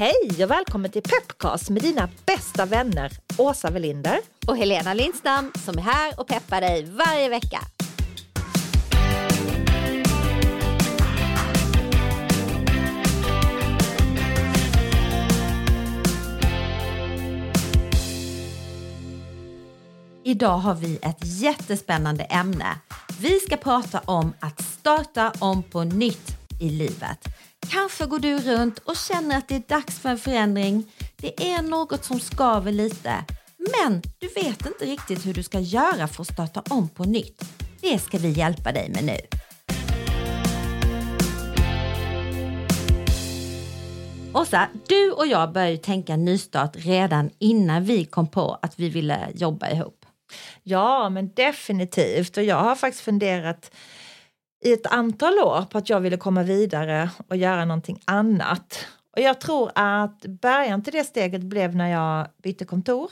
Hej och välkommen till Pepcast med dina bästa vänner Åsa Welinder och Helena Lindstam som är här och peppar dig varje vecka. Idag har vi ett jättespännande ämne. Vi ska prata om att starta om på nytt i livet. Kanske går du runt och känner att det är dags för en förändring. Det är något som skaver lite. Men du vet inte riktigt hur du ska göra för att starta om på nytt. Det ska vi hjälpa dig med nu. Åsa, du och jag började tänka nystart redan innan vi kom på att vi ville jobba ihop. Ja, men definitivt. Och jag har faktiskt funderat i ett antal år på att jag ville komma vidare och göra någonting annat. Och jag tror att början till det steget blev när jag bytte kontor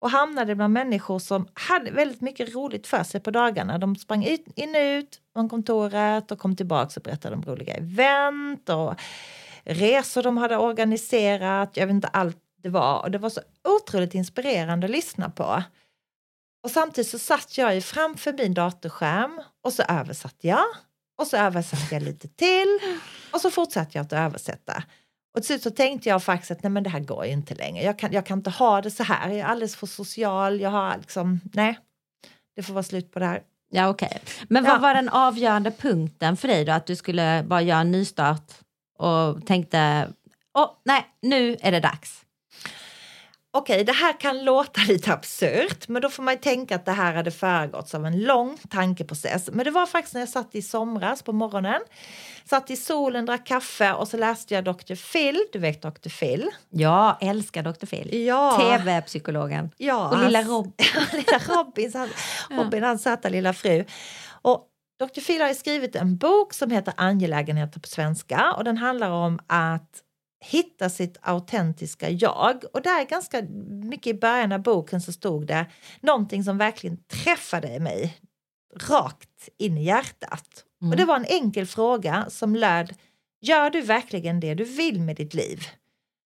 och hamnade bland människor som hade väldigt mycket roligt för sig på dagarna. De sprang in och ut från kontoret och kom tillbaka och berättade om roliga event och resor de hade organiserat. Jag vet inte allt det var och det var så otroligt inspirerande att lyssna på. Och samtidigt så satt jag ju framför min datorskärm och så översatte jag och så översatte jag lite till och så fortsatte jag att översätta. Och till slut så tänkte jag faktiskt att nej men det här går ju inte längre. Jag kan, jag kan inte ha det så här. Jag är alldeles för social. Jag har liksom, nej, det får vara slut på det här. Ja okej. Okay. Men vad ja. var den avgörande punkten för dig då? Att du skulle bara göra en nystart och tänkte, åh oh, nej, nu är det dags okej, okay, det här kan låta lite absurt, men då får man tänka att det här hade föregåtts av en lång tankeprocess. Men det var faktiskt när jag satt i somras på morgonen, satt i solen, drack kaffe och så läste jag Dr. Phil. Du vet Dr. Phil? Ja, älskar Dr. Phil. Ja. TV-psykologen. Ja, och lilla Rob. lilla Robin, Robin, hans söta lilla fru. Och Dr. Phil har skrivit en bok som heter Angelägenheter på svenska och den handlar om att hitta sitt autentiska jag. Och där ganska mycket i början av boken så stod det någonting som verkligen träffade mig rakt in i hjärtat. Mm. Och det var en enkel fråga som löd Gör du verkligen det du vill med ditt liv?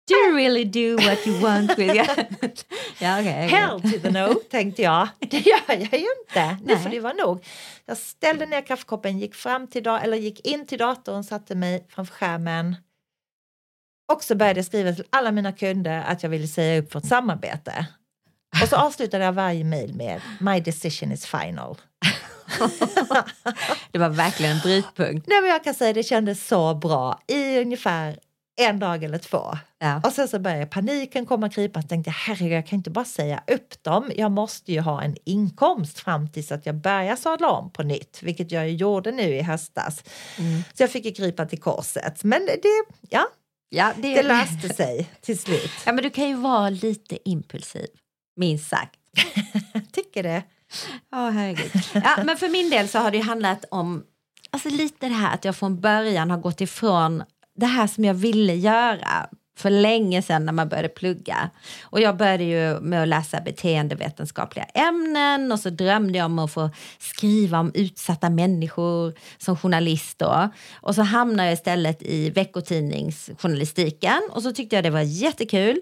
Do you really do what you want with your... ja, okay, okay. Hell to the no, tänkte jag. Det gör jag ju inte. Nu får det vara nog. Jag ställde ner kaffekoppen, gick, fram till eller gick in till datorn, satte mig framför skärmen och så började jag skriva till alla mina kunder att jag ville säga upp vårt samarbete. Och så avslutade jag varje mail med My decision is final. det var verkligen en brytpunkt. Nej, men jag kan säga det kändes så bra i ungefär en dag eller två. Ja. Och sen så började paniken komma krypa. Jag tänkte herregud, jag kan inte bara säga upp dem. Jag måste ju ha en inkomst fram tills att jag börjar sadla om på nytt, vilket jag gjorde nu i höstas. Mm. Så jag fick ju krypa till korset. Men det, ja, Ja, det, det löste sig till slut. Ja, men du kan ju vara lite impulsiv, minst sagt. Tycker det? Ja, herregud. Ja, men för min del så har det handlat om alltså lite det här att jag från början har gått ifrån det här som jag ville göra för länge sedan när man började plugga. Och jag började ju med att läsa beteendevetenskapliga ämnen och så drömde jag om att få skriva om utsatta människor som journalist då. Och så hamnade jag istället i veckotidningsjournalistiken och så tyckte jag det var jättekul.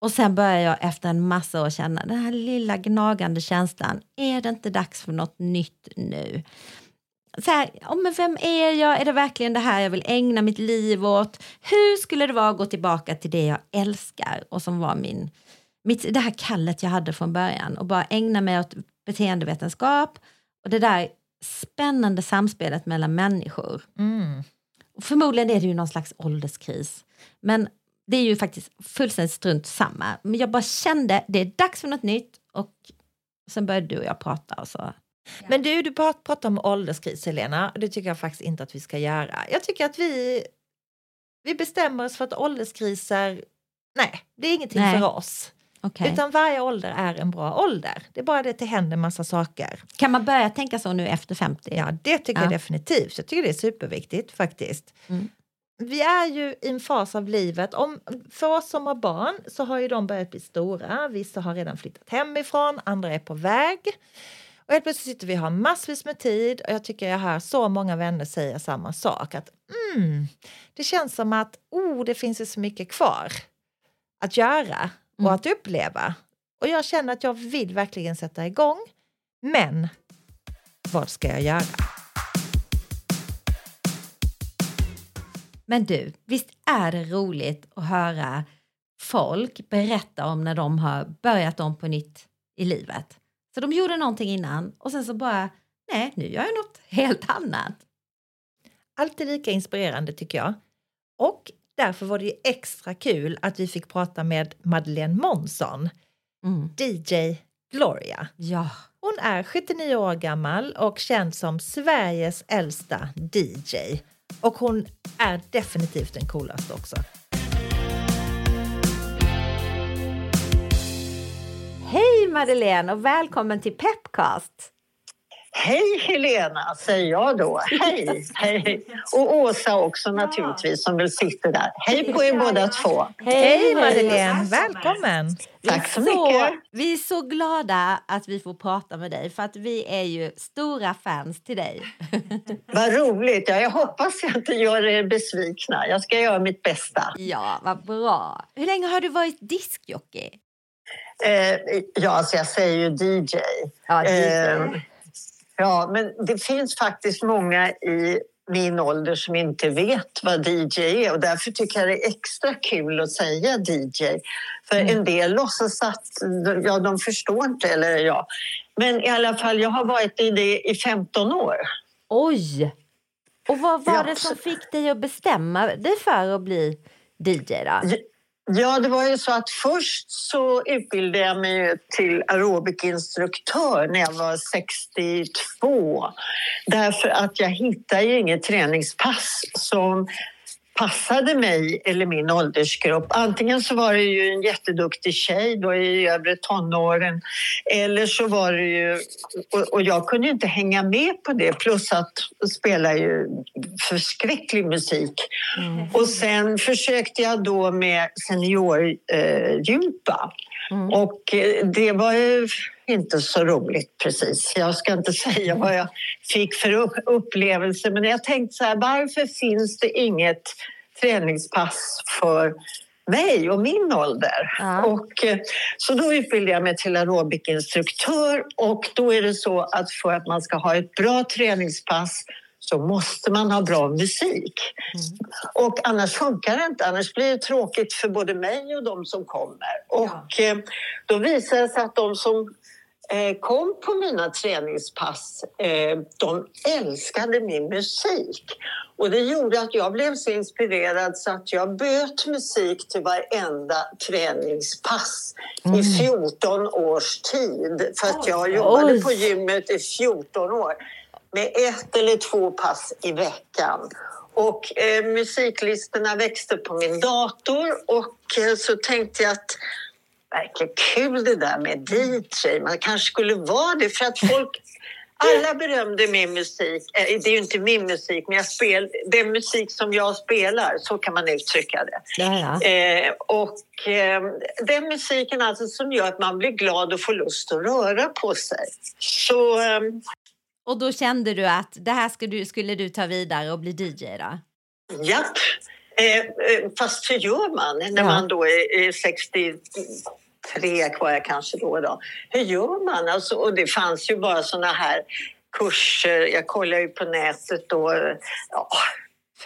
Och sen började jag efter en massa år känna den här lilla gnagande känslan. Är det inte dags för något nytt nu? Så här, oh, men vem är jag? Är det verkligen det här jag vill ägna mitt liv åt? Hur skulle det vara att gå tillbaka till det jag älskar och som var min, mitt, det här kallet jag hade från början och bara ägna mig åt beteendevetenskap och det där spännande samspelet mellan människor. Mm. Och förmodligen är det ju någon slags ålderskris. Men det är ju faktiskt fullständigt strunt samma. Men jag bara kände det är dags för något nytt och sen började du och jag prata och så Men du, du pratar om ålderskris Helena. Det tycker jag faktiskt inte att vi ska göra. Jag tycker att vi, vi bestämmer oss för att ålderskriser, nej, det är ingenting Nej. för oss. Okej. Utan varje ålder är en bra ålder. Det är bara det att det händer massa saker. Kan man börja tänka så nu efter 50? Ja, det tycker Ja. jag definitivt. Jag tycker det är superviktigt faktiskt. Mm. Vi är ju i en fas av livet. Om, för oss som har barn så har ju de börjat bli stora. Vissa har redan flyttat hemifrån, andra är på väg. Och helt plötsligt sitter vi och har massvis med tid och jag tycker jag hör så många vänner säga samma sak. Att mm, Det känns som att oh, det finns ju så mycket kvar att göra och Mm. att uppleva. Och jag känner att jag vill verkligen sätta igång. Men vad ska jag göra? Men du, visst är det roligt att höra folk berätta om när de har börjat om på nytt i livet? Så de gjorde någonting innan och sen så bara, nej, nu gör jag något helt annat. Alltid lika inspirerande tycker jag. Och därför var det ju extra kul att vi fick prata med Madeleine Månsson, Mm. DJ Gloria. Ja, Hon är 79 år gammal och känd som Sveriges äldsta DJ. Och hon är definitivt den coolaste också. Madeleine och välkommen till Pepcast! Hej Helena, säger jag då. Hej, hej. Och Åsa också naturligtvis som väl sitter där. Hej på er båda två. Hej Madeleine, välkommen! Tack så mycket. Vi är så glada att vi får prata med dig för att vi är ju stora fans till dig. Vad roligt. Ja, jag hoppas jag inte gör er besvikna. Jag ska göra mitt bästa. Ja, vad bra. Hur länge har du varit diskjockey? Eh, ja, alltså jag säger ju DJ. Ja, Eh, ja, men det finns faktiskt många i min ålder som inte vet vad DJ är och därför tycker jag det är extra kul att säga DJ. För en del låtsas att ja, de förstår inte, eller ja. Men i alla fall, jag har varit i det i 15 år. Oj! Och vad var Ja, det som så- fick dig att bestämma dig för att bli DJ då? Ja, det var ju så att först så utbildade jag mig till aerobikinstruktör när jag var 62. Därför att jag hittade ju inget träningspass som passade mig eller min åldersgrupp. Antingen så var det ju en jätteduktig tjej då i övre tonåren eller så var det ju... Och, jag kunde inte hänga med på det plus att spela ju förskräcklig musik. Och sen försökte jag då med seniorgympa. Mm. Och eh, det var ju inte så roligt precis. Jag ska inte säga vad jag fick för upp- upplevelse men jag tänkte så här, varför finns det inget träningspass för mig och min ålder? Ja. Och, eh, så då utbildade jag mig till aerobikinstruktör och då är det så att för att man ska ha ett bra träningspass så måste man ha bra musik. Och annars funkar det inte, annars blir det tråkigt för både mig och de som kommer. Och eh, då visade det sig att de som kom på mina träningspass, eh, de älskade min musik. Och det gjorde att jag blev så inspirerad så att jag böt musik till varenda träningspass i 14 års tid. För att jag jobbade Oj. på gymmet i 14 år med ett eller två pass i veckan. Och eh, musiklistorna växte på min dator och eh, så tänkte jag att verkligen kul det där med DJ. Man kanske skulle vara det för att folk Alla berömde min musik. Eh, Det är ju inte min musik, men jag spel, den musik som jag spelar, så kan man uttrycka det. Ja, ja. Eh, och eh, den musiken alltså som gör att man blir glad och får lust att röra på sig. Så eh, Och då kände du att det här skulle du, skulle du ta vidare och bli DJ då? japp. Eh, eh, fast hur gör man när Ja. man då är, är 63 var jag kanske då, då. Hur gör man? Alltså, och det fanns ju bara såna här kurser. Jag kollar ju på nätet då. Ja,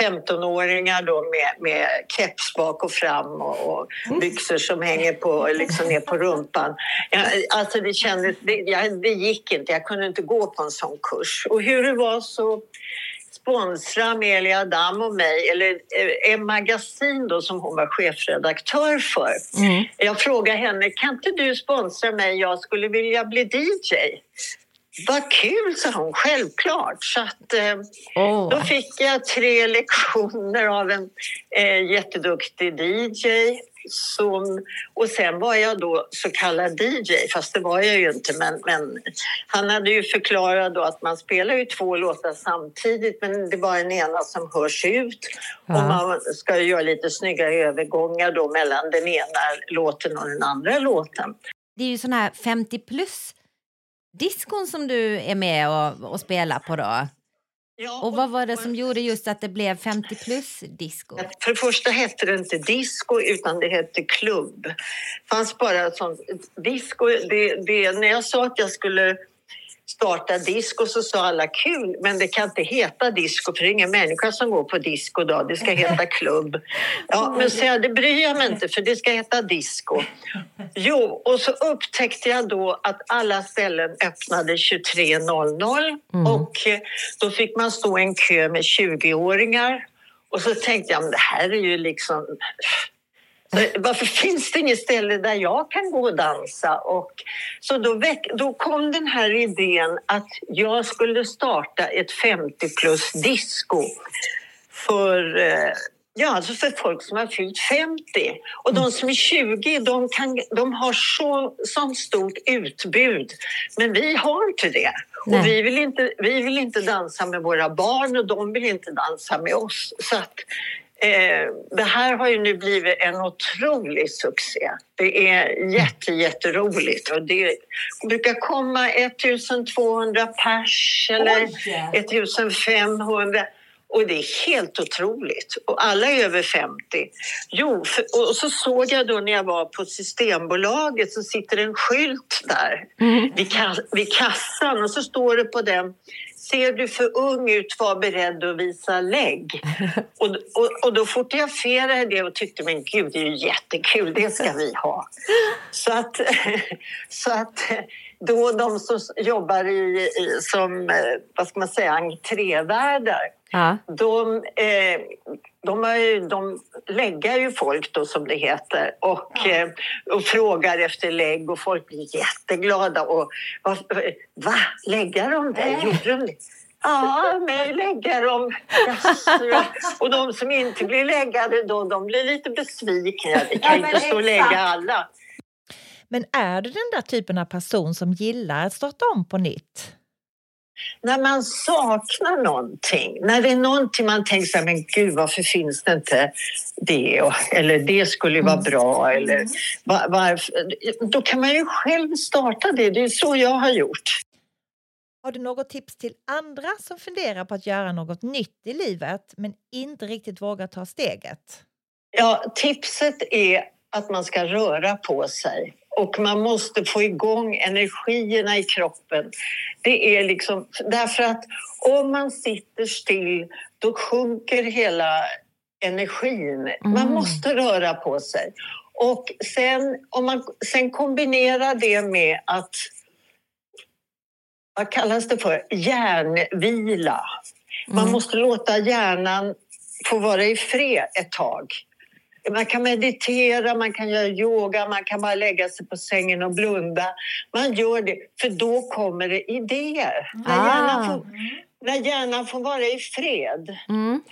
15-åringar då med, med keps bak och fram och, och byxor som hänger på, liksom ner på rumpan. Ja, alltså det, kändes, det, jag, det gick inte, jag kunde inte gå på en sån kurs. Och hur det var så sponsra Amelia Dam och mig, eller eh, en magasin då som hon var chefredaktör för. Jag frågade henne, kan inte du sponsra mig? Jag skulle vilja bli DJ. Vad kul, sa hon. Självklart. Så att, eh, Åh. då fick jag tre lektioner av en eh, jätteduktig DJ. Som, och sen var jag då så kallad DJ, fast det var jag ju inte. Men, men han hade ju förklarat då att man spelar ju två låtar samtidigt men det är bara den ena som hörs ut. Ja. Och man ska ju göra lite snygga övergångar då mellan den ena låten och den andra låten. Det är ju sån här 50 plus diskon som du är med och, och spelar på då. Ja, Och vad var det som gjorde just att det blev 50 plus disco? För det första hette det inte disco utan det hette klubb. Det fanns bara sånt. Disco, det, det, när jag sa att jag skulle starta disco så sa alla kul, men det kan inte heta disco för det är ingen människa som går på disco då. Det ska heta klubb. Ja, men så jag, det bryr jag mig inte för det ska heta disco. Jo, och så upptäckte jag då att alla ställen öppnade 23.00 och eh, då fick man stå i en kö med 20-åringar och så tänkte jag, men det här är ju liksom... Så Varför finns det inget ställe där jag kan gå och dansa? Och så då, väck, då kom den här idén att jag skulle starta ett 50 plus disco för, eh, ja, alltså för folk som har fyllt 50. Och de som är 20 de, kan, de har så, sånt stort utbud, men vi har inte det. Nej. Och vi vill, inte, vi vill inte dansa med våra barn och de vill inte dansa med oss. Så att, det här har ju nu blivit en otrolig succé. Det är jätte, jätteroligt. Och det brukar komma 1200 pers eller 1500. Och det är helt otroligt. Och alla är över 50. Jo, för, och så såg jag då när jag var på Systembolaget så sitter en skylt där vid, ka- vid kassan och så står det på den Ser du för ung ut, var beredd att visa lägg. Och, och, och då fotograferade jag det och tyckte men gud, det är ju jättekul, det ska vi ha. Så att, så att då de som jobbar i, som, eh, vad ska man säga, entrévärdar Ja. de, eh, de, har ju, de läggar ju folk då som det heter och, eh, och frågar efter lägg och folk blir jätteglada. Och, va? va? Läggar de det? Gjorde de det? Ja, mig läggar de. Ja. Och de som inte blir läggade då, de blir lite besvikna. Vi kan Ja, inte stå och lägga alla. Men är du den där typen av person som gillar att starta om på nytt? när man saknar någonting, när det är någonting man tänker så här, men gud varför finns det inte det? Eller det skulle ju vara bra. Eller var, varför? Då kan man ju själv starta det. Det är så jag har gjort. Har du något tips till andra som funderar på att göra något nytt i livet men inte riktigt vågar ta steget? Ja, tipset är att man ska röra på sig och man måste få igång energierna i kroppen. Det är liksom därför att om man sitter still då sjunker hela energin. Man måste röra på sig. Och sen, om man sen kombinerar det med att vad kallas det för? Hjärnvila. Man måste låta hjärnan få vara i fred ett tag. Man kan meditera, man kan göra yoga, man kan bara lägga sig på sängen och blunda. Man gör det, för då kommer det idéer. När, Ah. hjärnan, får, när hjärnan får vara i fred. Mm.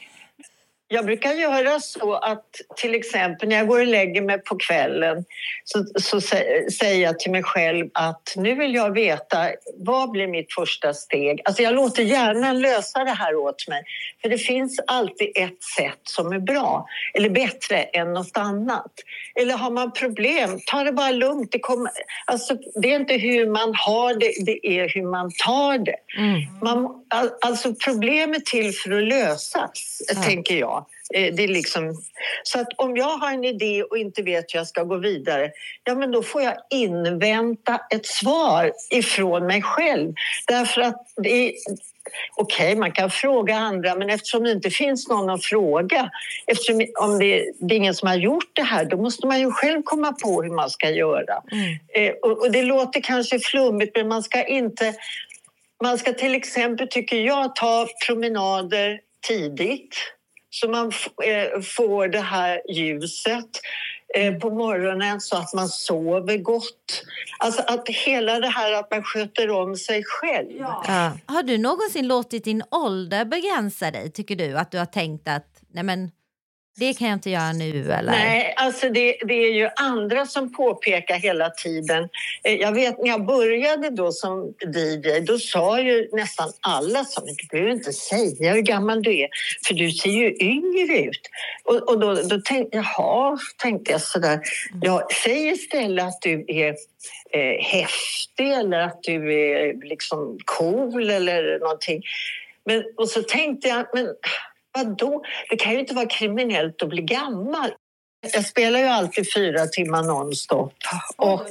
Jag brukar göra så att till exempel när jag går och lägger mig på kvällen så, så säger jag till mig själv att nu vill jag veta vad blir mitt första steg? Alltså jag låter hjärnan lösa det här åt mig. För det finns alltid ett sätt som är bra eller bättre än något annat. Eller har man problem, ta det bara lugnt. Det, kommer, alltså, det är inte hur man har det, det är hur man tar det. Mm. Man, alltså problem är till för att lösas, ja. tänker jag. Eh, det är liksom, så att om jag har en idé och inte vet hur jag ska gå vidare, ja men då får jag invänta ett svar ifrån mig själv. Därför att det är, Okej, okay, man kan fråga andra, men eftersom det inte finns någon att fråga, eftersom om det, det är ingen som har gjort det här, då måste man ju själv komma på hur man ska göra. Mm. Eh, och, och, det låter kanske flummigt, men man ska inte... Man ska till exempel, tycker jag, ta promenader tidigt så man eh, får det här ljuset eh, på morgonen så att man sover gott. Alltså att hela det här att man sköter om sig själv. Ja. Har du någonsin låtit din ålder begränsa dig, tycker du? Att du har tänkt att nej men, det kan jag inte göra nu eller? Nej, alltså det, det, är ju andra som påpekar hela tiden. Eh, jag vet när jag började då som DJ, då sa ju nästan alla som du behöver inte säga hur gammal du är, för du ser ju yngre ut. Och, och då, då tänkte jag, jaha, tänkte jag sådär. Ja, säg istället att du är eh, häftig eller att du är liksom cool eller någonting. Men, och så tänkte jag, men Vadå? Det kan ju inte vara kriminellt att bli gammal. Jag spelar ju alltid fyra timmar nonstop. Och, oh,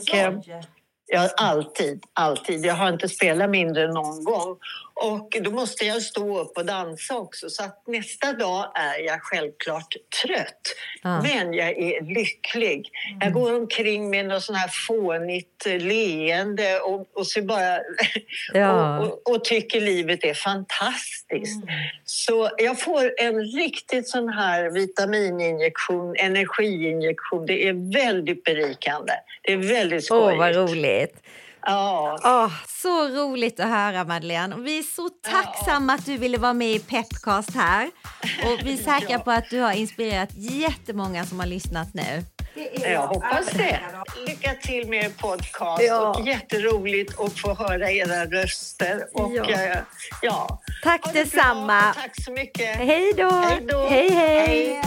Ja, alltid, alltid. Jag har inte spelat mindre någon gång. Och då måste jag stå upp och dansa också. Så att nästa dag är jag självklart trött. Ah. Men jag är lycklig. Mm. Jag går omkring med något sån här fånigt leende och, och, så bara, ja. och, och, och, tycker livet är fantastiskt. Mm. Så jag får en riktigt sån här vitamininjektion, energiinjektion. Det är väldigt berikande. Det är väldigt skojigt. Åh, oh, vad roligt. Ja. Oh, så roligt att höra Madeleine. Vi är så tacksamma ja. att du ville vara med i Pepcast här. Och vi är säkra ja. på att du har inspirerat jättemånga som har lyssnat nu. Jag hoppas det. Lycka till med er podcast. Ja. Och jätteroligt att få höra era röster. Och, ja. Äh, ja. Tack detsamma. Tack så mycket. Hej då. Hej, hej. hej.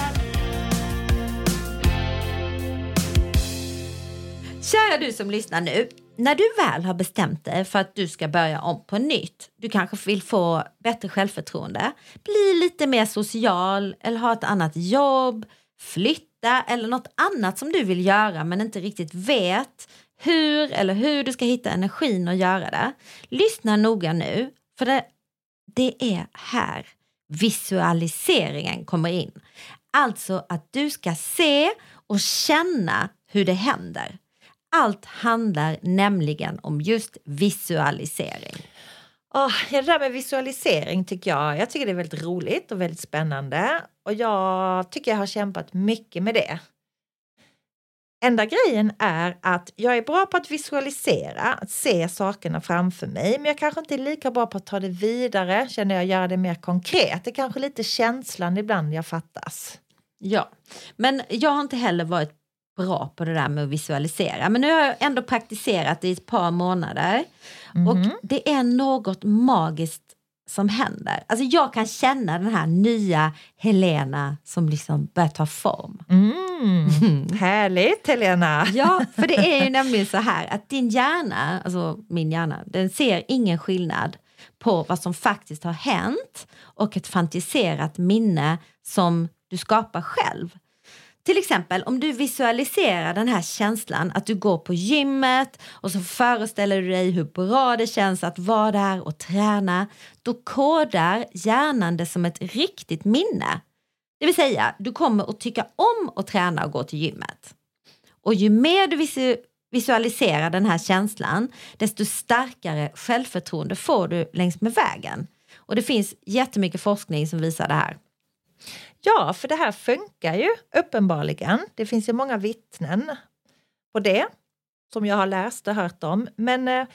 Kära du som lyssnar nu när du väl har bestämt dig för att du ska börja om på nytt, du kanske vill få bättre självförtroende, bli lite mer social eller ha ett annat jobb, flytta eller något annat som du vill göra men inte riktigt vet hur eller hur du ska hitta energin att göra det. Lyssna noga nu, för det, det är här visualiseringen kommer in. Alltså att du ska se och känna hur det händer. Allt handlar nämligen om just visualisering. Oh, det där med visualisering tycker jag, jag tycker det är väldigt roligt och väldigt spännande. Och jag tycker jag har kämpat mycket med det. Enda grejen är att jag är bra på att visualisera, att se sakerna framför mig, men jag kanske inte är lika bra på att ta det vidare, känner jag, göra det mer konkret. Det är kanske lite känslan ibland jag fattas. Ja, men jag har inte heller varit bra på det där med att visualisera. Men nu har jag ändå praktiserat i ett par månader. Mm. Och mhm. det är något magiskt som händer. Alltså jag kan känna den här nya Helena som liksom börjar ta form. Mm. Härligt Helena! Ja, för det är ju nämligen så här att din hjärna, alltså min hjärna, den ser ingen skillnad på vad som faktiskt har hänt och ett fantiserat minne som du skapar själv. Till exempel om du visualiserar den här känslan att du går på gymmet och så föreställer du dig hur bra det känns att vara där och träna. Då kodar hjärnan det som ett riktigt minne. Det vill säga, du kommer att tycka om att träna och gå till gymmet. Och ju mer du visualiserar den här känslan, desto starkare självförtroende får du längs med vägen. Och det finns jättemycket forskning som visar det här. Ja, för det här funkar ju uppenbarligen. Det finns ju många vittnen på det som jag har läst och hört om. Men, eh,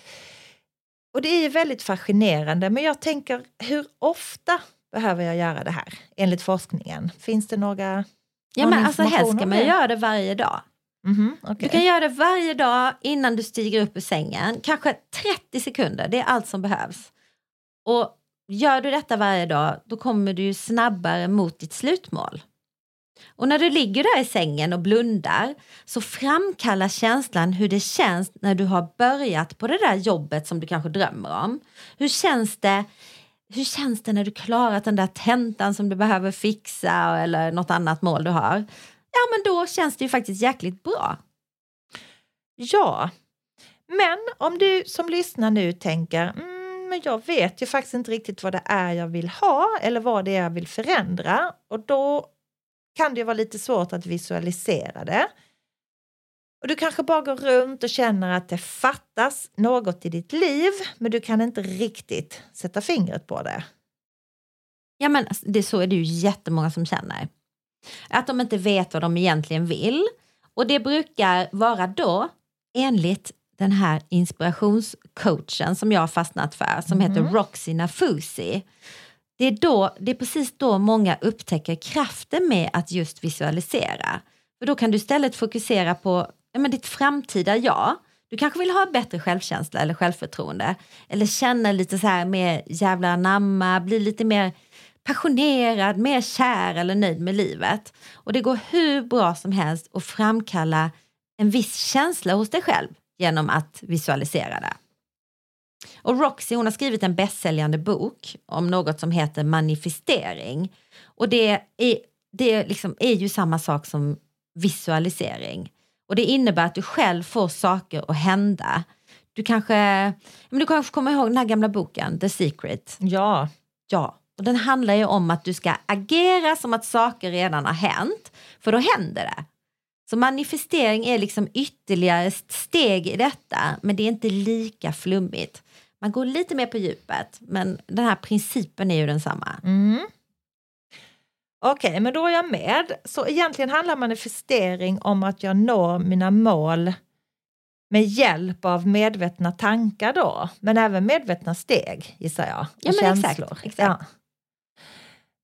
och det är ju väldigt fascinerande, men jag tänker hur ofta behöver jag göra det här enligt forskningen? Finns det några Ja, men alltså helst ska man göra det varje dag. Mhm, okej. Du kan göra det varje dag innan du stiger upp ur sängen. Kanske 30 sekunder, det är allt som behövs. Och gör du detta varje dag, då kommer du ju snabbare mot ditt slutmål. Och när du ligger där i sängen och blundar så framkallar känslan hur det känns när du har börjat på det där jobbet som du kanske drömmer om. Hur känns det, hur känns det när du klarat den där tentan som du behöver fixa eller något annat mål du har? Ja, men då känns det ju faktiskt jäkligt bra. Ja, men om du som lyssnar nu tänker mm, men jag vet ju faktiskt inte riktigt vad det är jag vill ha eller vad det är jag vill förändra och då kan det ju vara lite svårt att visualisera det. Och du kanske bara går runt och känner att det fattas något i ditt liv men du kan inte riktigt sätta fingret på det. Ja, men alltså, det, så är det ju jättemånga som känner. Att de inte vet vad de egentligen vill. Och det brukar vara då, enligt den här inspirationscoachen som jag har fastnat för, som heter Roxy Nafusi. Det är, då, det är precis då många upptäcker kraften med att just visualisera. För då kan du istället fokusera på ja, men ditt framtida jag. Du kanske vill ha bättre självkänsla eller självförtroende. Eller känna lite så här mer jävla anamma, bli lite mer passionerad, mer kär eller nöjd med livet. Och det går hur bra som helst att framkalla en viss känsla hos dig själv genom att visualisera det. Och Roxy hon har skrivit en bästsäljande bok om något som heter manifestering. Och det är, det liksom är ju samma sak som visualisering. Och det innebär att du själv får saker att hända. Du kanske, men du kanske kommer ihåg den här gamla boken The Secret? Ja, Ja, och den handlar ju om att du ska agera som att saker redan har hänt, för då händer det. Så manifestering är liksom ytterligare ett steg i detta, men det är inte lika flummigt. Man går lite mer på djupet, men den här principen är ju densamma. Mm. Okej, men då är jag med. Så egentligen handlar manifestering om att jag når mina mål med hjälp av medvetna tankar då, men även medvetna steg gissar jag. och Ja, men exakt, känslor. exakt. Ja.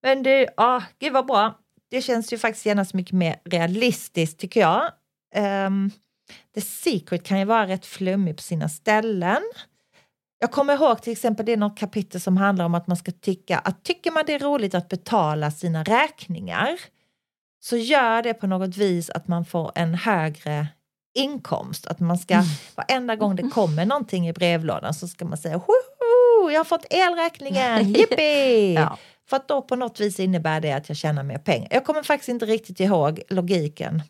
Men du, ja, gud vad bra. Det känns ju faktiskt genast mycket mer realistiskt tycker jag. Ehm, The Secret kan ju vara rätt flummig på sina ställen. Jag kommer ihåg till exempel det är något kapitel som handlar om att man ska tycka att tycker man det är roligt att betala sina räkningar så gör det på något vis att man får en högre inkomst. Att man ska, varenda gång det kommer någonting i brevlådan så ska man säga Woho! Jag har fått elräkningen, jippi! Ja. För att då på något vis innebär det att jag tjänar mer pengar. Jag kommer faktiskt inte riktigt ihåg logiken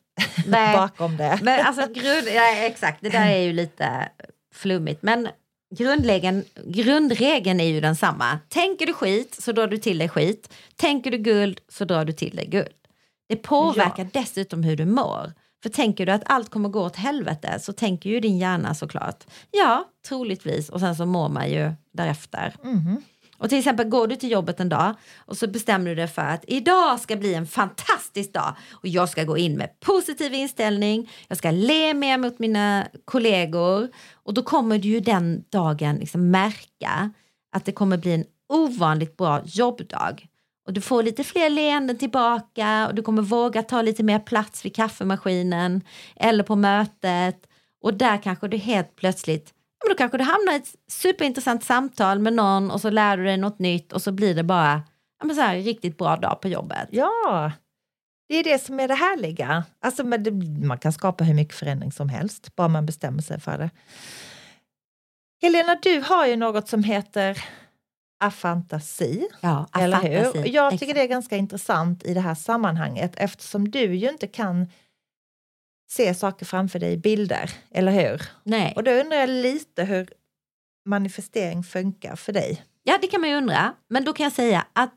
bakom det. Men alltså, grund, ja, exakt, det där är ju lite flummigt. Men grundregeln, grundregeln är ju densamma. Tänker du skit så drar du till dig skit. Tänker du guld så drar du till dig guld. Det påverkar dessutom hur du mår. För tänker du att allt kommer gå åt helvete så tänker ju din hjärna såklart. Ja, troligtvis. Och sen så mår man ju därefter. Mhm. Och till exempel går du till jobbet en dag och så bestämmer du dig för att idag ska bli en fantastisk dag. Och jag ska gå in med positiv inställning, jag ska le mer mot mina kollegor. Och då kommer du ju den dagen liksom märka att det kommer bli en ovanligt bra jobbdag. Och du får lite fler leenden tillbaka och du kommer våga ta lite mer plats vid kaffemaskinen eller på mötet. Och där kanske du helt plötsligt men då kanske du hamnar i ett superintressant samtal med någon och så lär du dig något nytt och så blir det bara men så här, en riktigt bra dag på jobbet. Ja, det är det som är det härliga. Alltså, det, man kan skapa hur mycket förändring som helst, bara man bestämmer sig för det. Helena, du har ju något som heter afantasi. Ja, Eller hur? afantasi. Jag tycker Exakt. det är ganska intressant i det här sammanhanget eftersom du ju inte kan se saker framför dig i bilder, eller hur? Nej. Och då undrar jag lite hur manifestering funkar för dig. Ja, det kan man ju undra. Men då kan jag säga att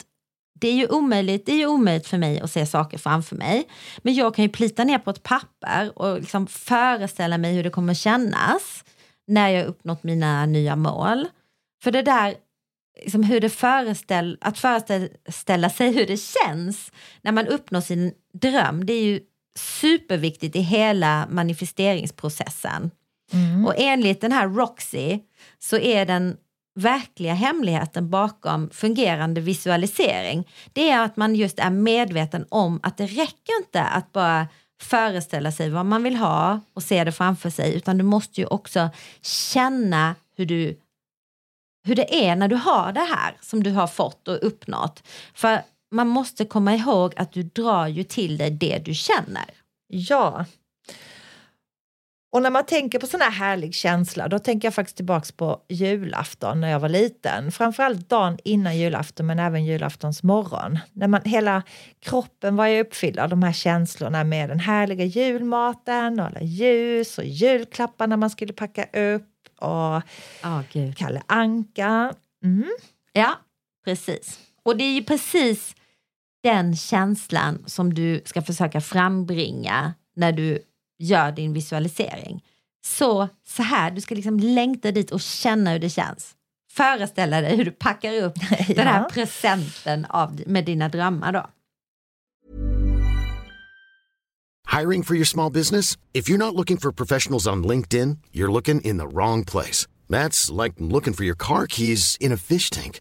det är ju omöjligt, det är ju omöjligt för mig att se saker framför mig. Men jag kan ju plita ner på ett papper och liksom föreställa mig hur det kommer kännas när jag uppnått mina nya mål. För det där, liksom hur det föreställ, att föreställa sig hur det känns när man uppnår sin dröm, det är ju superviktigt i hela manifesteringsprocessen. Och enligt den här Roxy så är den verkliga hemligheten bakom fungerande visualisering, det är att man just är medveten om att det räcker inte att bara föreställa sig vad man vill ha och se det framför sig, utan du måste ju också känna hur du hur det är när du har det här som du har fått och uppnått. För man måste komma ihåg att du drar ju till dig det du känner. Ja. Och när man tänker på sån här härlig känsla, då tänker jag faktiskt tillbaks på julafton när jag var liten. Framförallt dagen innan julafton, men även julaftons morgon. När man, hela kroppen var ju uppfylld av de här känslorna med den härliga julmaten och alla ljus och julklapparna man skulle packa upp och oh, Gud. Kalle Anka. Mm. Ja, precis. Och det är ju precis den känslan som du ska försöka frambringa när du gör din visualisering. Så, så här, du ska liksom längta dit och känna hur det känns. Föreställa dig hur du packar upp ja. den här presenten av, med dina drömmar då. Hiring for your small business? If you're not looking for professionals on LinkedIn, you're looking in the wrong place. That's like looking for your car keys in a fish tank.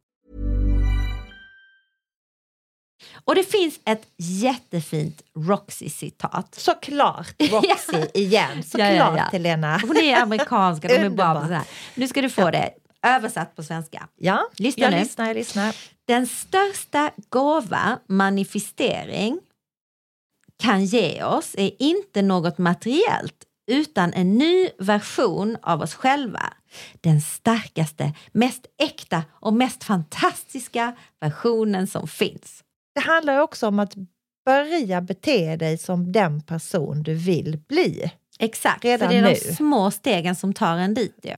Och det finns ett jättefint Roxy-citat. Såklart Roxy igen. Såklart ja, ja. Helena. Hon är amerikanska, de är på så här. Nu ska du få det översatt på svenska. Ja, lyssna jag nu. lyssnar, jag lyssnar. Den största gåva manifestering kan ge oss är inte något materiellt utan en ny version av oss själva. Den starkaste, mest äkta och mest fantastiska versionen som finns. Det handlar också om att börja bete dig som den person du vill bli. Exakt, Redan för det är nu. de små stegen som tar en dit. Ja.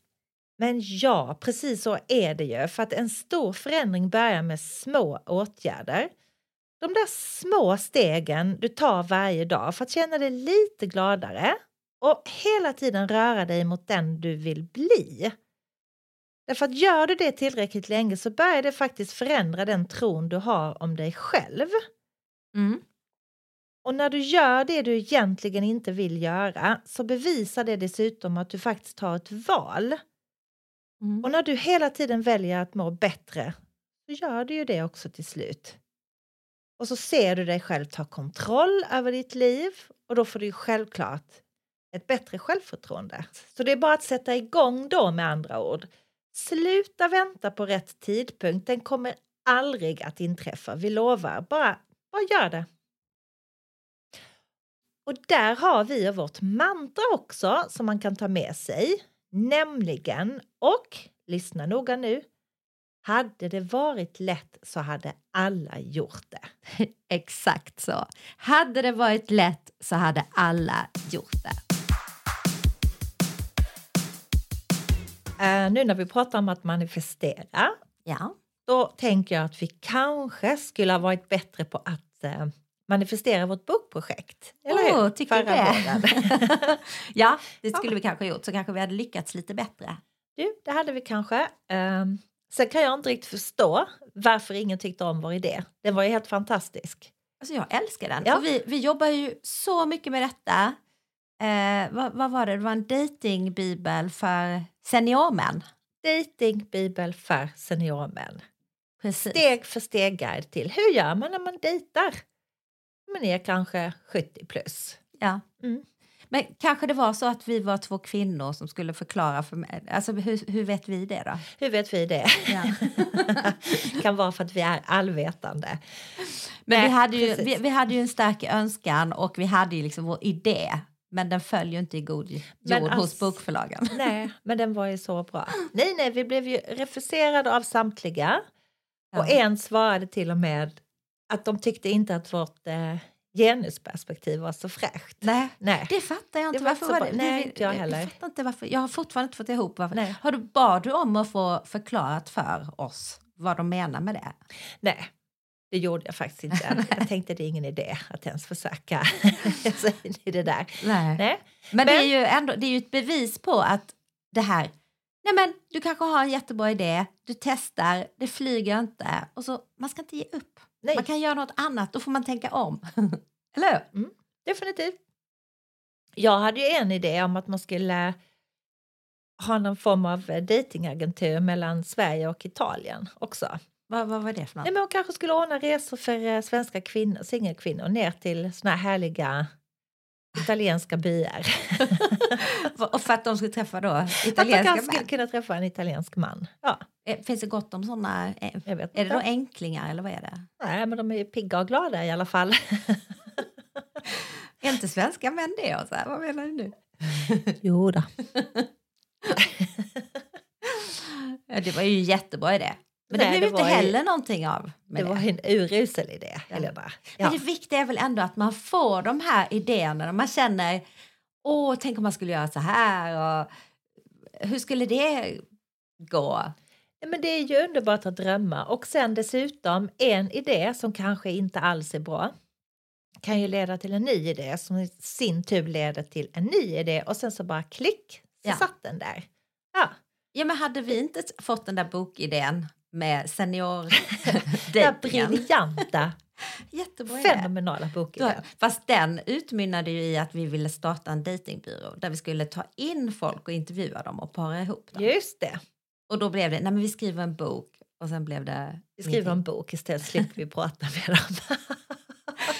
Men ja, precis så är det ju. För att en stor förändring börjar med små åtgärder. De där små stegen du tar varje dag för att känna dig lite gladare och hela tiden röra dig mot den du vill bli. Därför att gör du det tillräckligt länge så börjar det faktiskt förändra den tron du har om dig själv. Mm. Och när du gör det du egentligen inte vill göra så bevisar det dessutom att du faktiskt har ett val. Mm. Och när du hela tiden väljer att må bättre så gör du ju det också till slut. Och så ser du dig själv ta kontroll över ditt liv och då får du självklart ett bättre självförtroende. Så det är bara att sätta igång då med andra ord. Sluta vänta på rätt tidpunkt, den kommer aldrig att inträffa, vi lovar. Bara, bara gör det. Och där har vi vårt mantra också som man kan ta med sig, nämligen, och lyssna noga nu, hade det varit lätt så hade alla gjort det. Exakt så. Hade det varit lätt så hade alla gjort det. Uh, nu när vi pratar om att manifestera, ja. då tänker jag att vi kanske skulle ha varit bättre på att uh, manifestera vårt bokprojekt. Eller oh, hur? Tycker du det? ja, det skulle ja. vi kanske ha gjort så kanske vi hade lyckats lite bättre. Du, det hade vi kanske. Uh, sen kan jag inte riktigt förstå varför ingen tyckte om vår idé. Den var ju helt fantastisk. Alltså jag älskar den. Ja. Och vi, vi jobbar ju så mycket med detta. Eh, vad, vad, var det? Det var en datingbibel för seniormän. Datingbibel för seniormän. Precis. Steg för steg guide till hur gör man när man dejtar? Man är kanske 70 plus. Ja. Mm. Men kanske det var så att vi var två kvinnor som skulle förklara för mig. Alltså hur, hur vet vi det då? Hur vet vi det? Ja. kan vara för att vi är allvetande. Men Nej, vi, hade ju, vi, vi hade ju en stark önskan och vi hade ju liksom vår idé. Men den föll ju inte i god jord Men hos ass- bokförlagen. Nej, men den var ju så bra. Nej, nej, vi blev ju refuserade av samtliga. Och Ja. en svarade till och med att de tyckte inte att vårt eh, genusperspektiv var så fräscht. Nej, Nej. det fattar jag inte. Det var varför var det? Nej, inte jag heller. Jag, fattar inte varför. jag har fortfarande inte fått ihop varför. Nej. Har du, bad du om att få förklarat för oss vad de menar med det? Nej, det gjorde jag faktiskt inte. Jag tänkte det är ingen idé att ens försöka det där. Nej. Nej. Men, det Men- är ju ändå det är ju ett bevis på att det här, nej men du kanske har en jättebra idé, du testar, det flyger inte och så man ska inte ge upp. Nej. Man kan göra något annat, då får man tänka om. Eller hur? Definitivt. Jag hade ju en idé om att man skulle ha någon form av datingagentur mellan Sverige och Italien också. Vad, vad var det för något? Nej, men hon kanske skulle ordna resor för eh, svenska kvinnor, singelkvinnor ner till såna här härliga italienska byar. Och för att de skulle träffa då Att de italienska kanske skulle män? kunna träffa en italiensk man. Ja, Eh, Finns det gott om sådana? eh, Är det då inte. enklingar eller vad är det? Nej, men de är ju pigga och glada i alla fall. Är inte svenska män det? Och så här, vad menar du nu? jo då. Ja, det var ju en jättebra idé. Men Nej, det blev det inte var ju- heller någonting av Det var en urusel idé, Helena. Ja. Men det viktiga är väl ändå att man får de här idéerna. Man känner, åh, tänk om man skulle göra så här. Och, hur skulle det gå? Ja, men det är ju underbart att drömma. Och sen dessutom en idé som kanske inte alls är bra kan ju leda till en ny idé som i sin tur leder till en ny idé och sen så bara klick så Ja. satt den där. Ja, Ja, men hade vi inte fått den där bokidén med senior den briljanta, Jättebra fenomenala boken. fast den utmynnade ju i att vi ville starta en dejtingbyrå där vi skulle ta in folk och intervjua dem och para ihop dem. Just det, Och då blev det, nej men vi skriver en bok och sen blev det... vi skriver en bok istället slipper vi prata med dem.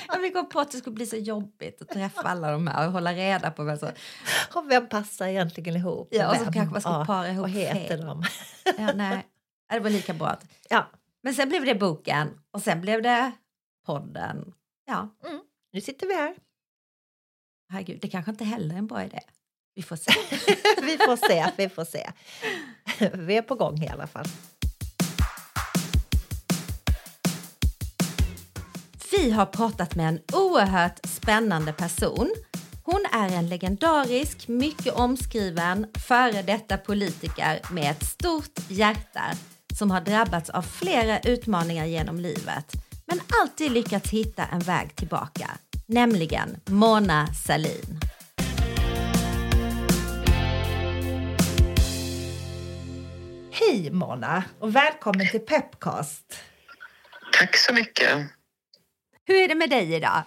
Ja, vi kom på att det skulle bli så jobbigt att träffa alla de här och hålla reda på vem som... Och vem passar egentligen ihop Ja, och så kanske man ska Ja, para ihop Vad heter fel. de? Ja, nej, det var lika bra. att- Ja, Men sen blev det boken och sen blev det podden. Ja, nu sitter vi här. herregud, det kanske inte heller är en bra idé. Vi får se. vi får se, vi får se. Vi är på gång i alla fall. Vi har pratat med en oerhört spännande person. Hon är en legendarisk, mycket omskriven före detta politiker med ett stort hjärta som har drabbats av flera utmaningar genom livet men alltid lyckats hitta en väg tillbaka, nämligen Mona Sahlin. Hej Mona och välkommen till Pepcast. Tack så mycket. Hur är det med dig idag?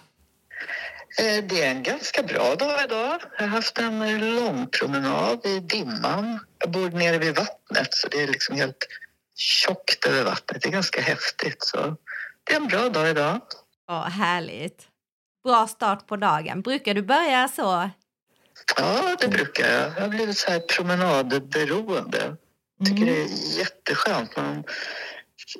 Eh, Det är en ganska bra dag idag. Jag har haft en lång promenad i dimman. Jag bor nere vid vattnet så det är liksom helt tjockt över vattnet. Det är ganska häftigt. Så det är en bra dag idag. Ja, härligt. Bra start på dagen. Brukar du börja så? Ja, det brukar jag. Jag har blivit så här promenadberoende. tycker det är jätteskönt. Man,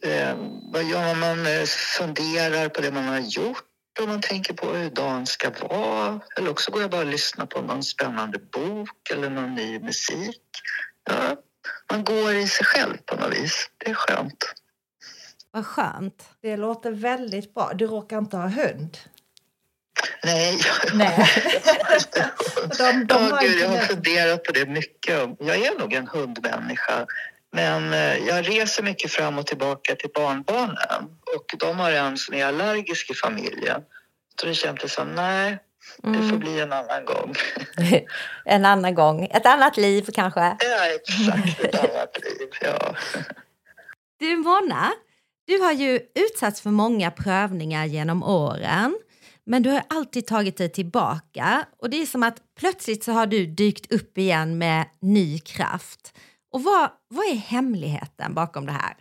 eh, vad gör man? Man eh, funderar på det man har gjort och man tänker på hur dagen ska vara. Eller också går jag bara och lyssnar på någon spännande bok eller någon ny musik. Ja, man går i sig själv på något vis. Det är skönt. Vad skönt. Det låter väldigt bra. Du råkar inte ha hund? Nej, Nej. De, de har gud, jag har funderat på det mycket. Jag är nog en hundmänniska. Men eh, jag reser mycket fram och tillbaka till barnbarnen. Och de har en som är allergisk i familjen. Så det kändes som, nej, det får Mm. bli en annan gång. En annan gång. Ett annat liv kanske. Ja, exakt. Ett annat liv. Ja. Du Mona, du har ju utsatts för många prövningar genom åren. Men du har alltid tagit dig tillbaka och det är som att plötsligt så har du dykt upp igen med ny kraft. Och vad, vad är hemligheten bakom det här?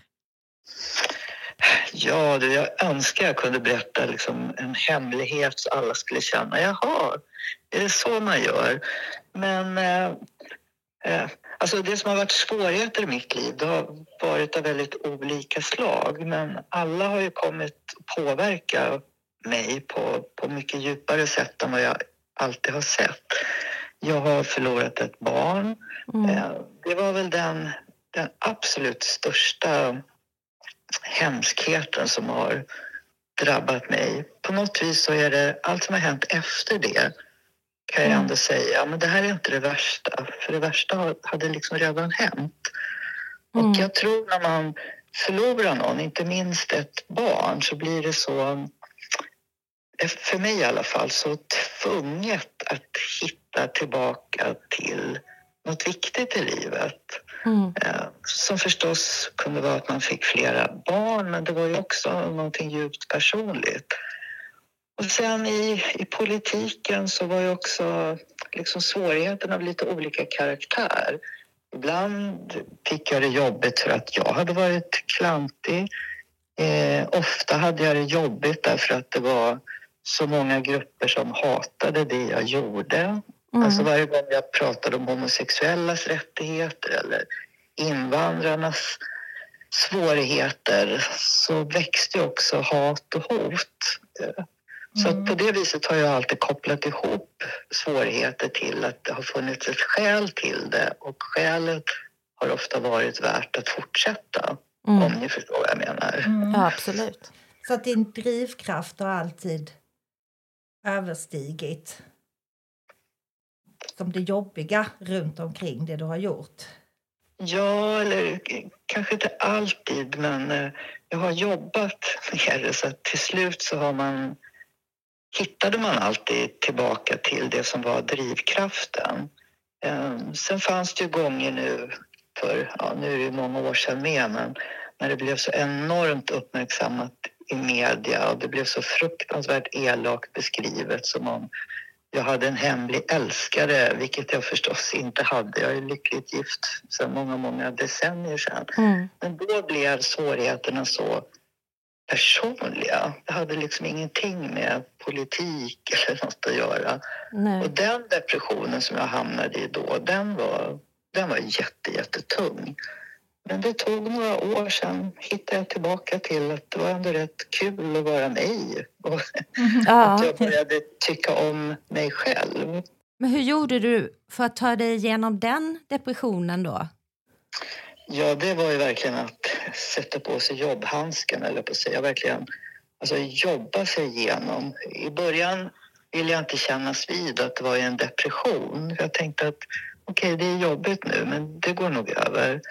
Ja, du, jag önskar jag kunde berätta liksom en hemlighet så alla skulle känna, jaha, är det så man gör? Men eh, eh, alltså det som har varit svårigheter i mitt liv, det har varit av väldigt olika slag. Men alla har ju kommit påverka mig på, på mycket djupare sätt än vad jag alltid har sett. Jag har förlorat ett barn. Mm. Eh, Det var väl den, den absolut största hemskheten som har drabbat mig. På något vis så är det allt som har hänt efter det kan jag Mm. ändå säga, men det här är inte det värsta. För det värsta hade liksom redan hänt. Och Mm. jag tror när man förlorar någon, inte minst ett barn, så blir det så, för mig i alla fall, så tvunget att hitta tillbaka till något viktigt i livet. Mm. Eh, Som förstås kunde vara att man fick flera barn, men det var ju också någonting djupt personligt. Och sen i, i politiken så var ju också liksom svårigheten av lite olika karaktär. Ibland fick jag det jobbigt för att jag hade varit klantig. Eh, ofta hade jag det jobbigt därför att det var så många grupper som hatade det jag gjorde. Alltså Mm. varje gång jag pratade om homosexuellas rättigheter eller invandrarnas svårigheter så växte också hat och hot. Så att på det viset har jag alltid kopplat ihop svårigheter till att det har funnits ett skäl till det och skälet har ofta varit värt att fortsätta, om Mm. ni förstår vad jag menar. Mm. Ja, absolut. Så att din drivkraft har alltid överstigit som det jobbiga runt omkring det du har gjort. Ja, eller kanske inte alltid, men eh, jag har jobbat med det så att till slut så har man hittade man alltid tillbaka till det som var drivkraften. Ehm, sen fanns det ju gånger nu, för ja, nu är det ju många år sedan med, men när det blev så enormt uppmärksammat i media och det blev så fruktansvärt elakt beskrivet som om jag hade en hemlig älskare, vilket jag förstås inte hade. Jag är lyckligt gift sedan många, många decennier sedan. Mm. Men då blev svårigheterna så personliga. Det hade liksom ingenting med politik eller något att göra. Nej. Och den depressionen som jag hamnade i då, den var, den var jätte, jättetung. Men det tog några år sedan hittade jag tillbaka till att det var ändå rätt kul att vara mig. Och Ja. att jag började tycka om mig själv. Men hur gjorde du för att ta dig igenom den depressionen då? Ja, det var ju verkligen att sätta på sig jobbhandsken, eller på att säga. Verkligen alltså, jobba sig igenom. I början ville jag inte kännas vid att det var en depression. Jag tänkte att okej, det är jobbigt nu, men det går nog över.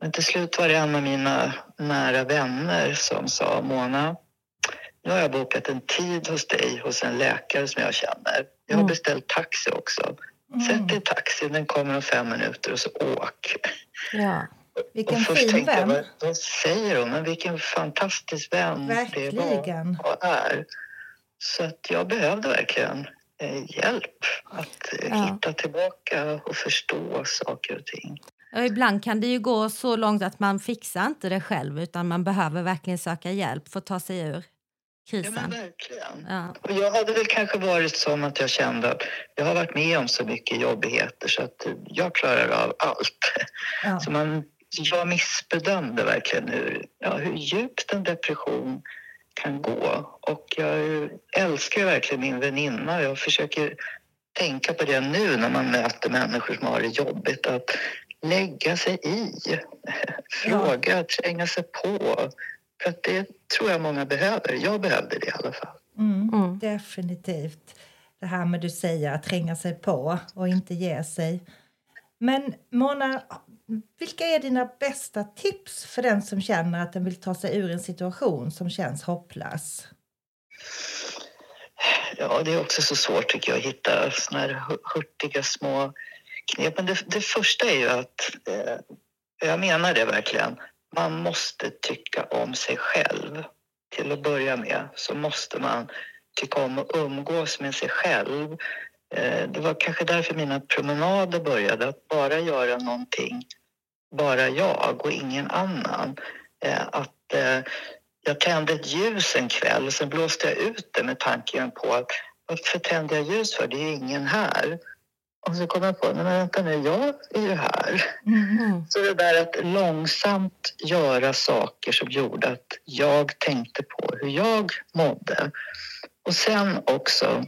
Men till slut var det en av mina nära vänner som sa Mona, nu har jag bokat en tid hos dig hos en läkare som jag känner. Jag har Mm. beställt taxi också. Sätt dig i taxin, den kommer om fem minuter och så åk. Ja. Vilken och först fin tänkte jag, vän. vad, vad säger hon? Men vilken fantastisk vän det Verkligen. var och är. Så att jag behövde verkligen eh, hjälp att eh, Ja. hitta tillbaka och förstå saker och ting. Och ibland kan det ju gå så långt att man fixar inte det själv utan man behöver verkligen söka hjälp för att ta sig ur Ja, men krisen. verkligen. Ja. Och jag hade väl kanske varit som att jag kände att jag har varit med om så mycket jobbigheter så att jag klarar av allt. Ja. Så man, jag missbedömde verkligen hur, ja, hur djupt en depression kan gå. Och jag älskar verkligen min väninna. Jag försöker tänka på det nu när man möter människor som har det jobbigt. Att lägga sig i, fråga, tränga sig på. För att det tror jag många behöver. Jag behövde det i alla fall. Mm, Mm. Definitivt. Det här med du säger att tränga sig på och inte ge sig. Men Mona, vilka är dina bästa tips för den som känner att den vill ta sig ur en situation som känns hopplös? Ja, det är också så svårt tycker jag att hitta såna här hu- hurtiga små Ja, Men det, det första är ju att, eh, jag menar det verkligen, man måste tycka om sig själv. Till att börja med så måste man tycka om att umgås med sig själv. Eh, det var kanske därför mina promenader började, att bara göra någonting, bara jag och ingen annan. Eh, att eh, jag tände ett ljus en kväll och sen blåste jag ut det med tanken på att varför tände jag ljus för? Det är ju ingen här. Och så kom jag på, men vänta nu, jag är ju här. Mm. Så det där att långsamt göra saker som gjorde att jag tänkte på hur jag mådde. Och sen också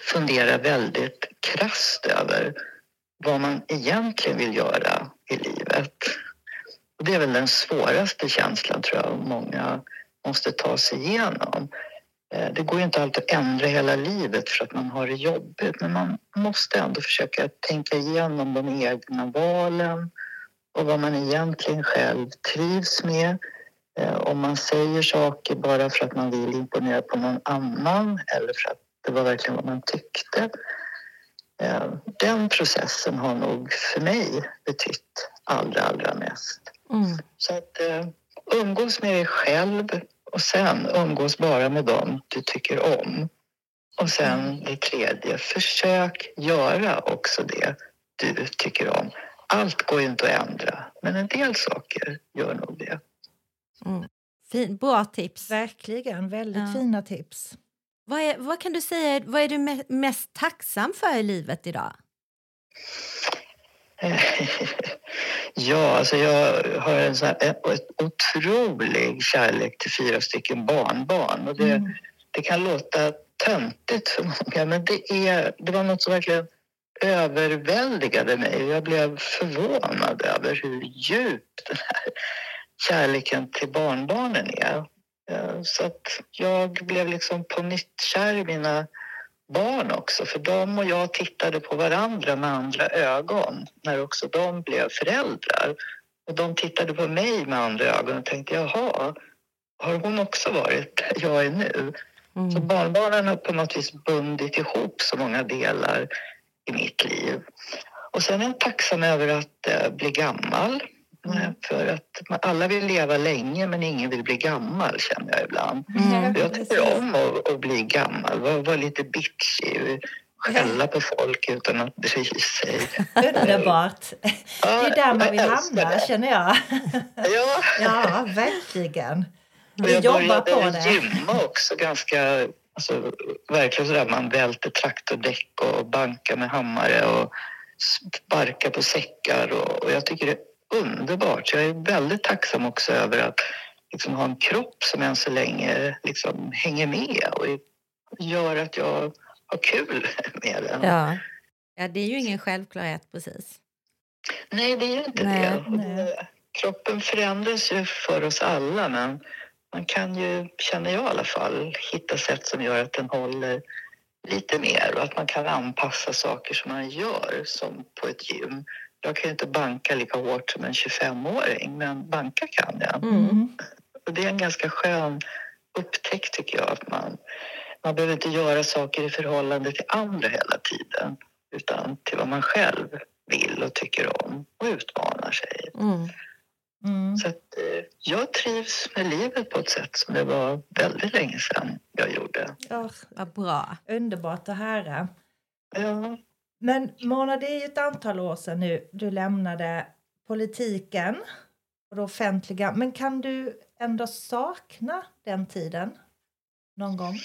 fundera väldigt krasst över vad man egentligen vill göra i livet. Och det är väl den svåraste känslan tror jag många måste ta sig igenom. Eh, Det går ju inte alltid att ändra hela livet för att man har det jobbigt men man måste ändå försöka tänka igenom de egna valen och vad man egentligen själv trivs med. Eh, Om man säger saker bara för att man vill imponera på någon annan eller för att det var verkligen vad man tyckte. Eh, Den processen har nog för mig betytt allra, allra mest. Mm. Så att umgås med dig själv och sen umgås bara med dem du tycker om. Och sen det tredje, försök göra också det du tycker om. Allt går ju inte att ändra, men en del saker gör nog det. Mm. Fin, bra tips. Verkligen, väldigt Ja. fina tips. Vad, är, vad kan du säga, vad är du me- mest tacksam för i livet idag? Ja, alltså jag har en sån här, en otrolig kärlek till fyra stycken barnbarn. Och det, Mm. det kan låta töntigt för många, men det, är, det var något som verkligen överväldigade mig. Jag blev förvånad över hur djup den här kärleken till barnbarnen är. Eh, Så att jag blev liksom på nytt kär i mina barn också, för de och jag tittade på varandra med andra ögon när också de blev föräldrar. Och de tittade på mig med andra ögon och tänkte, jaha, har hon också varit där jag är nu? Så barnbarnen har på något vis bundit ihop så många delar i mitt liv. Och sen är jag tacksam över att eh, bli gammal. Eh, För att alla vill leva länge men ingen vill bli gammal känner jag ibland. Mm. Jag tycker om att, att bli gammal, vara vara lite bitchig, skälla på folk utan att bry sig. Underbart. Det är där man vill jag hamna, känner jag. Ja. Ja, verkligen. Vi jag jobbar på det. gymma också ganska, alltså, verkligen sådär man välter traktordäck och bankar med hammare och sparkar på säckar och, och jag tycker det underbart. Jag är väldigt tacksam också över att liksom, ha en kropp som än så länge liksom, hänger med och gör att jag har kul med den. Ja. ja, det är ju ingen självklarhet precis. Nej, det är ju inte Nej, det. Nej. Kroppen förändras ju för oss alla men man kan ju, känner jag i alla fall, hitta sätt som gör att den håller lite mer och att man kan anpassa saker som man gör som på ett gym. Jag kan ju inte banka lika hårt som en 25-åring men banka kan jag. Mm. Och det är en ganska skön upptäckt tycker jag att man, man behöver inte göra saker i förhållande till andra hela tiden utan till vad man själv vill och tycker om och utmanar sig. Mm. Mm. Så att, eh, jag trivs med livet på ett sätt som det var väldigt länge sedan jag gjorde. Ja, Vad bra. underbart att höra. Ja, men Mona, det är ju ett antal år sedan nu du lämnade politiken och det offentliga. Men kan du ändå sakna den tiden någon gång?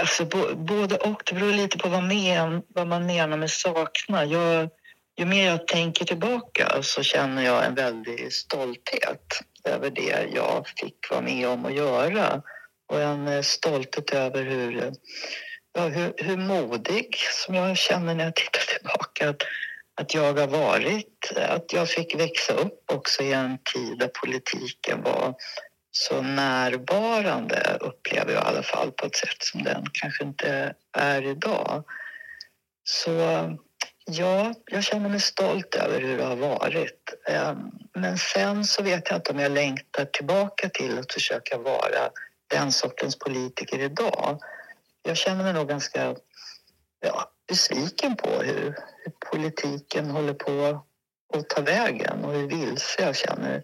alltså, bo, både och. Det beror lite på vad, men, vad man menar med sakna. Jag, ju mer jag tänker tillbaka så känner jag en väldig stolthet över det jag fick vara med om att göra. Och en eh, stolthet över hur, ja, hur, hur modig som jag känner när jag tittar tillbaka. Att, att jag har varit, att jag fick växa upp också i en tid där politiken var så närvarande upplever jag i alla fall på ett sätt som den kanske inte är idag. Så ja, jag känner mig stolt över hur det har varit. Ehm, men sen så vet jag inte om jag längtar tillbaka till att försöka vara den sortens politiker idag. Jag känner mig nog ganska ja, besviken på hur, hur politiken håller på att ta vägen och hur vilse jag känner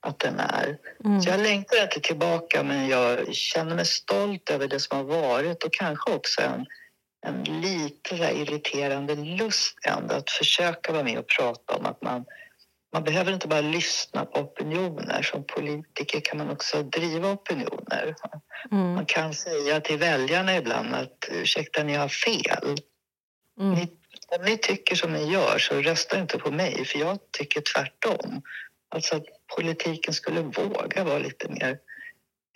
att den är. Mm. Så jag längtar inte tillbaka men jag känner mig stolt över det som har varit och kanske också en, en lite irriterande lust ändå att försöka vara med och prata om att man man behöver inte bara lyssna på opinioner. Som politiker kan man också driva opinioner. Mm. Man kan säga till väljarna ibland att ursäkta, ni har fel. Mm. Ni, om ni tycker som ni gör så rösta inte på mig, för jag tycker tvärtom. Alltså att politiken skulle våga vara lite mer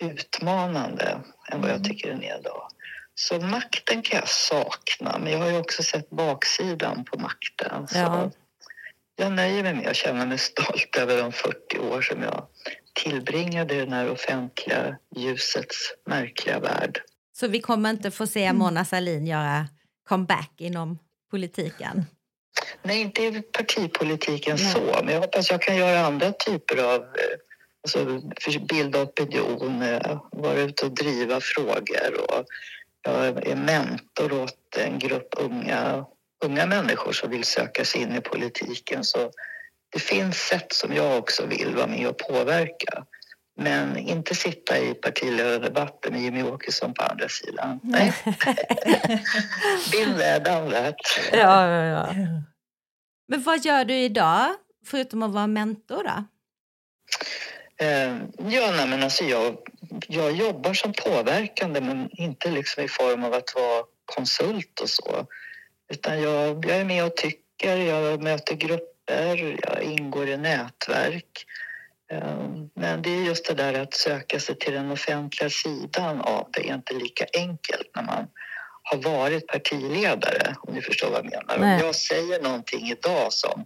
utmanande än vad jag tycker den är idag. Så makten kan jag sakna, men jag har ju också sett baksidan på makten. Så Ja. Jag nöjer mig med att känna mig stolt över de 40 år som jag tillbringade i den här offentliga ljusets märkliga värld. Så vi kommer inte få se Mona Sahlin göra comeback inom politiken? Nej, inte i partipolitiken Nej. så, men jag hoppas jag kan göra andra typer av eh, alltså, bilda opinion, eh, vara ute och driva frågor och jag är mentor åt en grupp unga, unga människor som vill söka sig in i politiken. Så det finns sätt som jag också vill vara med och påverka. Men inte sitta i partiledardebatten med Jimmy Åkesson på andra sidan. Nej. Been there, done that. Ja, ja, ja. Men vad gör du idag, förutom att vara mentor? Då? Eh, ja, nej, men alltså jag, jag jobbar som påverkande men inte liksom i form av att vara konsult och så. Utan jag, jag är med och tycker, jag möter grupper, jag ingår i nätverk. Eh, men det är just det där att söka sig till den offentliga sidan av det är inte lika enkelt när man har varit partiledare, om ni förstår vad jag menar. Nej. Om jag säger någonting idag som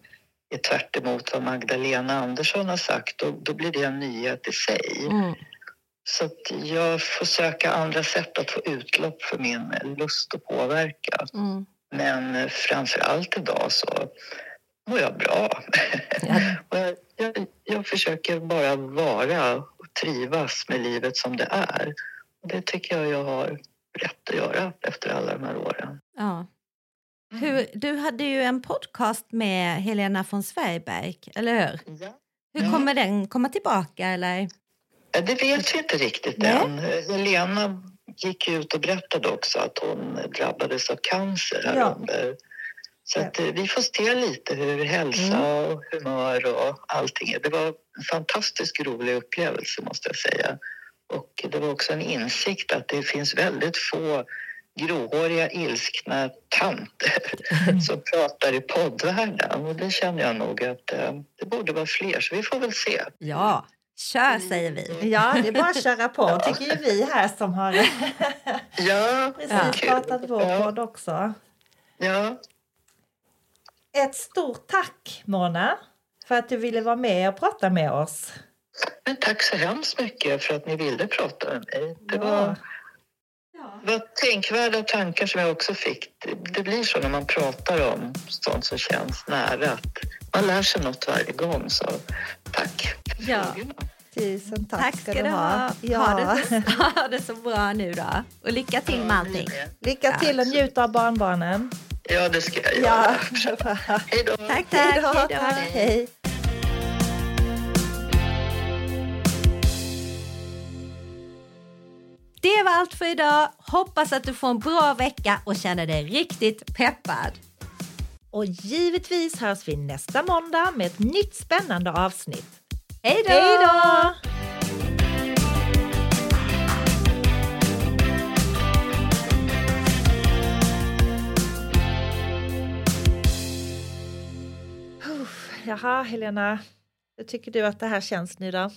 är tvärt emot vad Magdalena Andersson har sagt, då, då blir det en nyhet i sig. Mm. Så jag får söka andra sätt att få utlopp för min lust att påverka. Mm. Men framför allt idag så mår jag bra. Och jag, jag, jag försöker bara vara och trivas med livet som det är. Det tycker jag jag har rätt att göra efter alla de här åren. Ja. Hur, du hade ju en podcast med Helena von Sveriberg, eller hur? Ja. Hur Ja. kommer den komma tillbaka? Eller? Ja, Det vet vi inte riktigt Nej. än. Helena gick ut och berättade också att hon drabbades av cancer här Ja. under. Så att, eh, vi får se lite hur hälsa och humör och allting är. Det var en fantastiskt rolig upplevelse måste jag säga. Och det var också en insikt att det finns väldigt få gråhåriga, ilskna tanter som pratar i poddvärlden. Och det känner jag nog att eh, det borde vara fler, så vi får väl se. Ja, kör säger vi. Ja, det är bara att köra på, tycker ju vi här som har Ja, precis kul. pratat vår Ja. podd också. Ja, Ett stort tack Mona för att du ville vara med och prata med oss. men tack så hemskt mycket för att ni ville prata med mig. Det Ja. var, det var tänkvärda tankar som jag också fick. Det, det blir så när man pratar om sånt som känns nära. Att man lär sig något varje gång. Så tack för Ja. frågorna. Tusen tack, Tack ska du ha. Ja. Ha, det så, ha det så bra nu då. Och lycka till med allting. Lycka till och njut av barnbarnen. Ja, det ska jag Ja. göra. Hej då. Tack, tack. Hej då. Hej då. Tack, hej. Det var allt för idag. Hoppas att du får en bra vecka och känner dig riktigt peppad. Och givetvis hörs vi nästa måndag med ett nytt spännande avsnitt. Hej då! Jaha, Helena. Hur tycker du att det här känns nu då?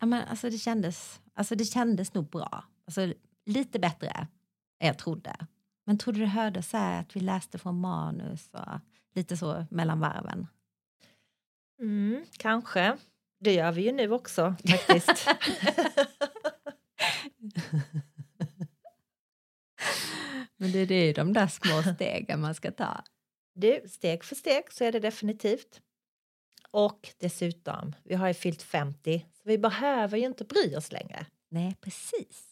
Ja, men alltså, det, kändes, alltså, det kändes nog bra. Alltså, lite bättre än jag trodde. Men trodde du hörde så att vi läste från manus och lite så mellan varven? Mm, kanske. Det gör vi ju nu också faktiskt. Men det är ju de där små stegen man ska ta. Du, steg för steg så är det definitivt. Och dessutom, vi har ju fyllt 50 så vi behöver ju inte bry oss längre. Nej, precis.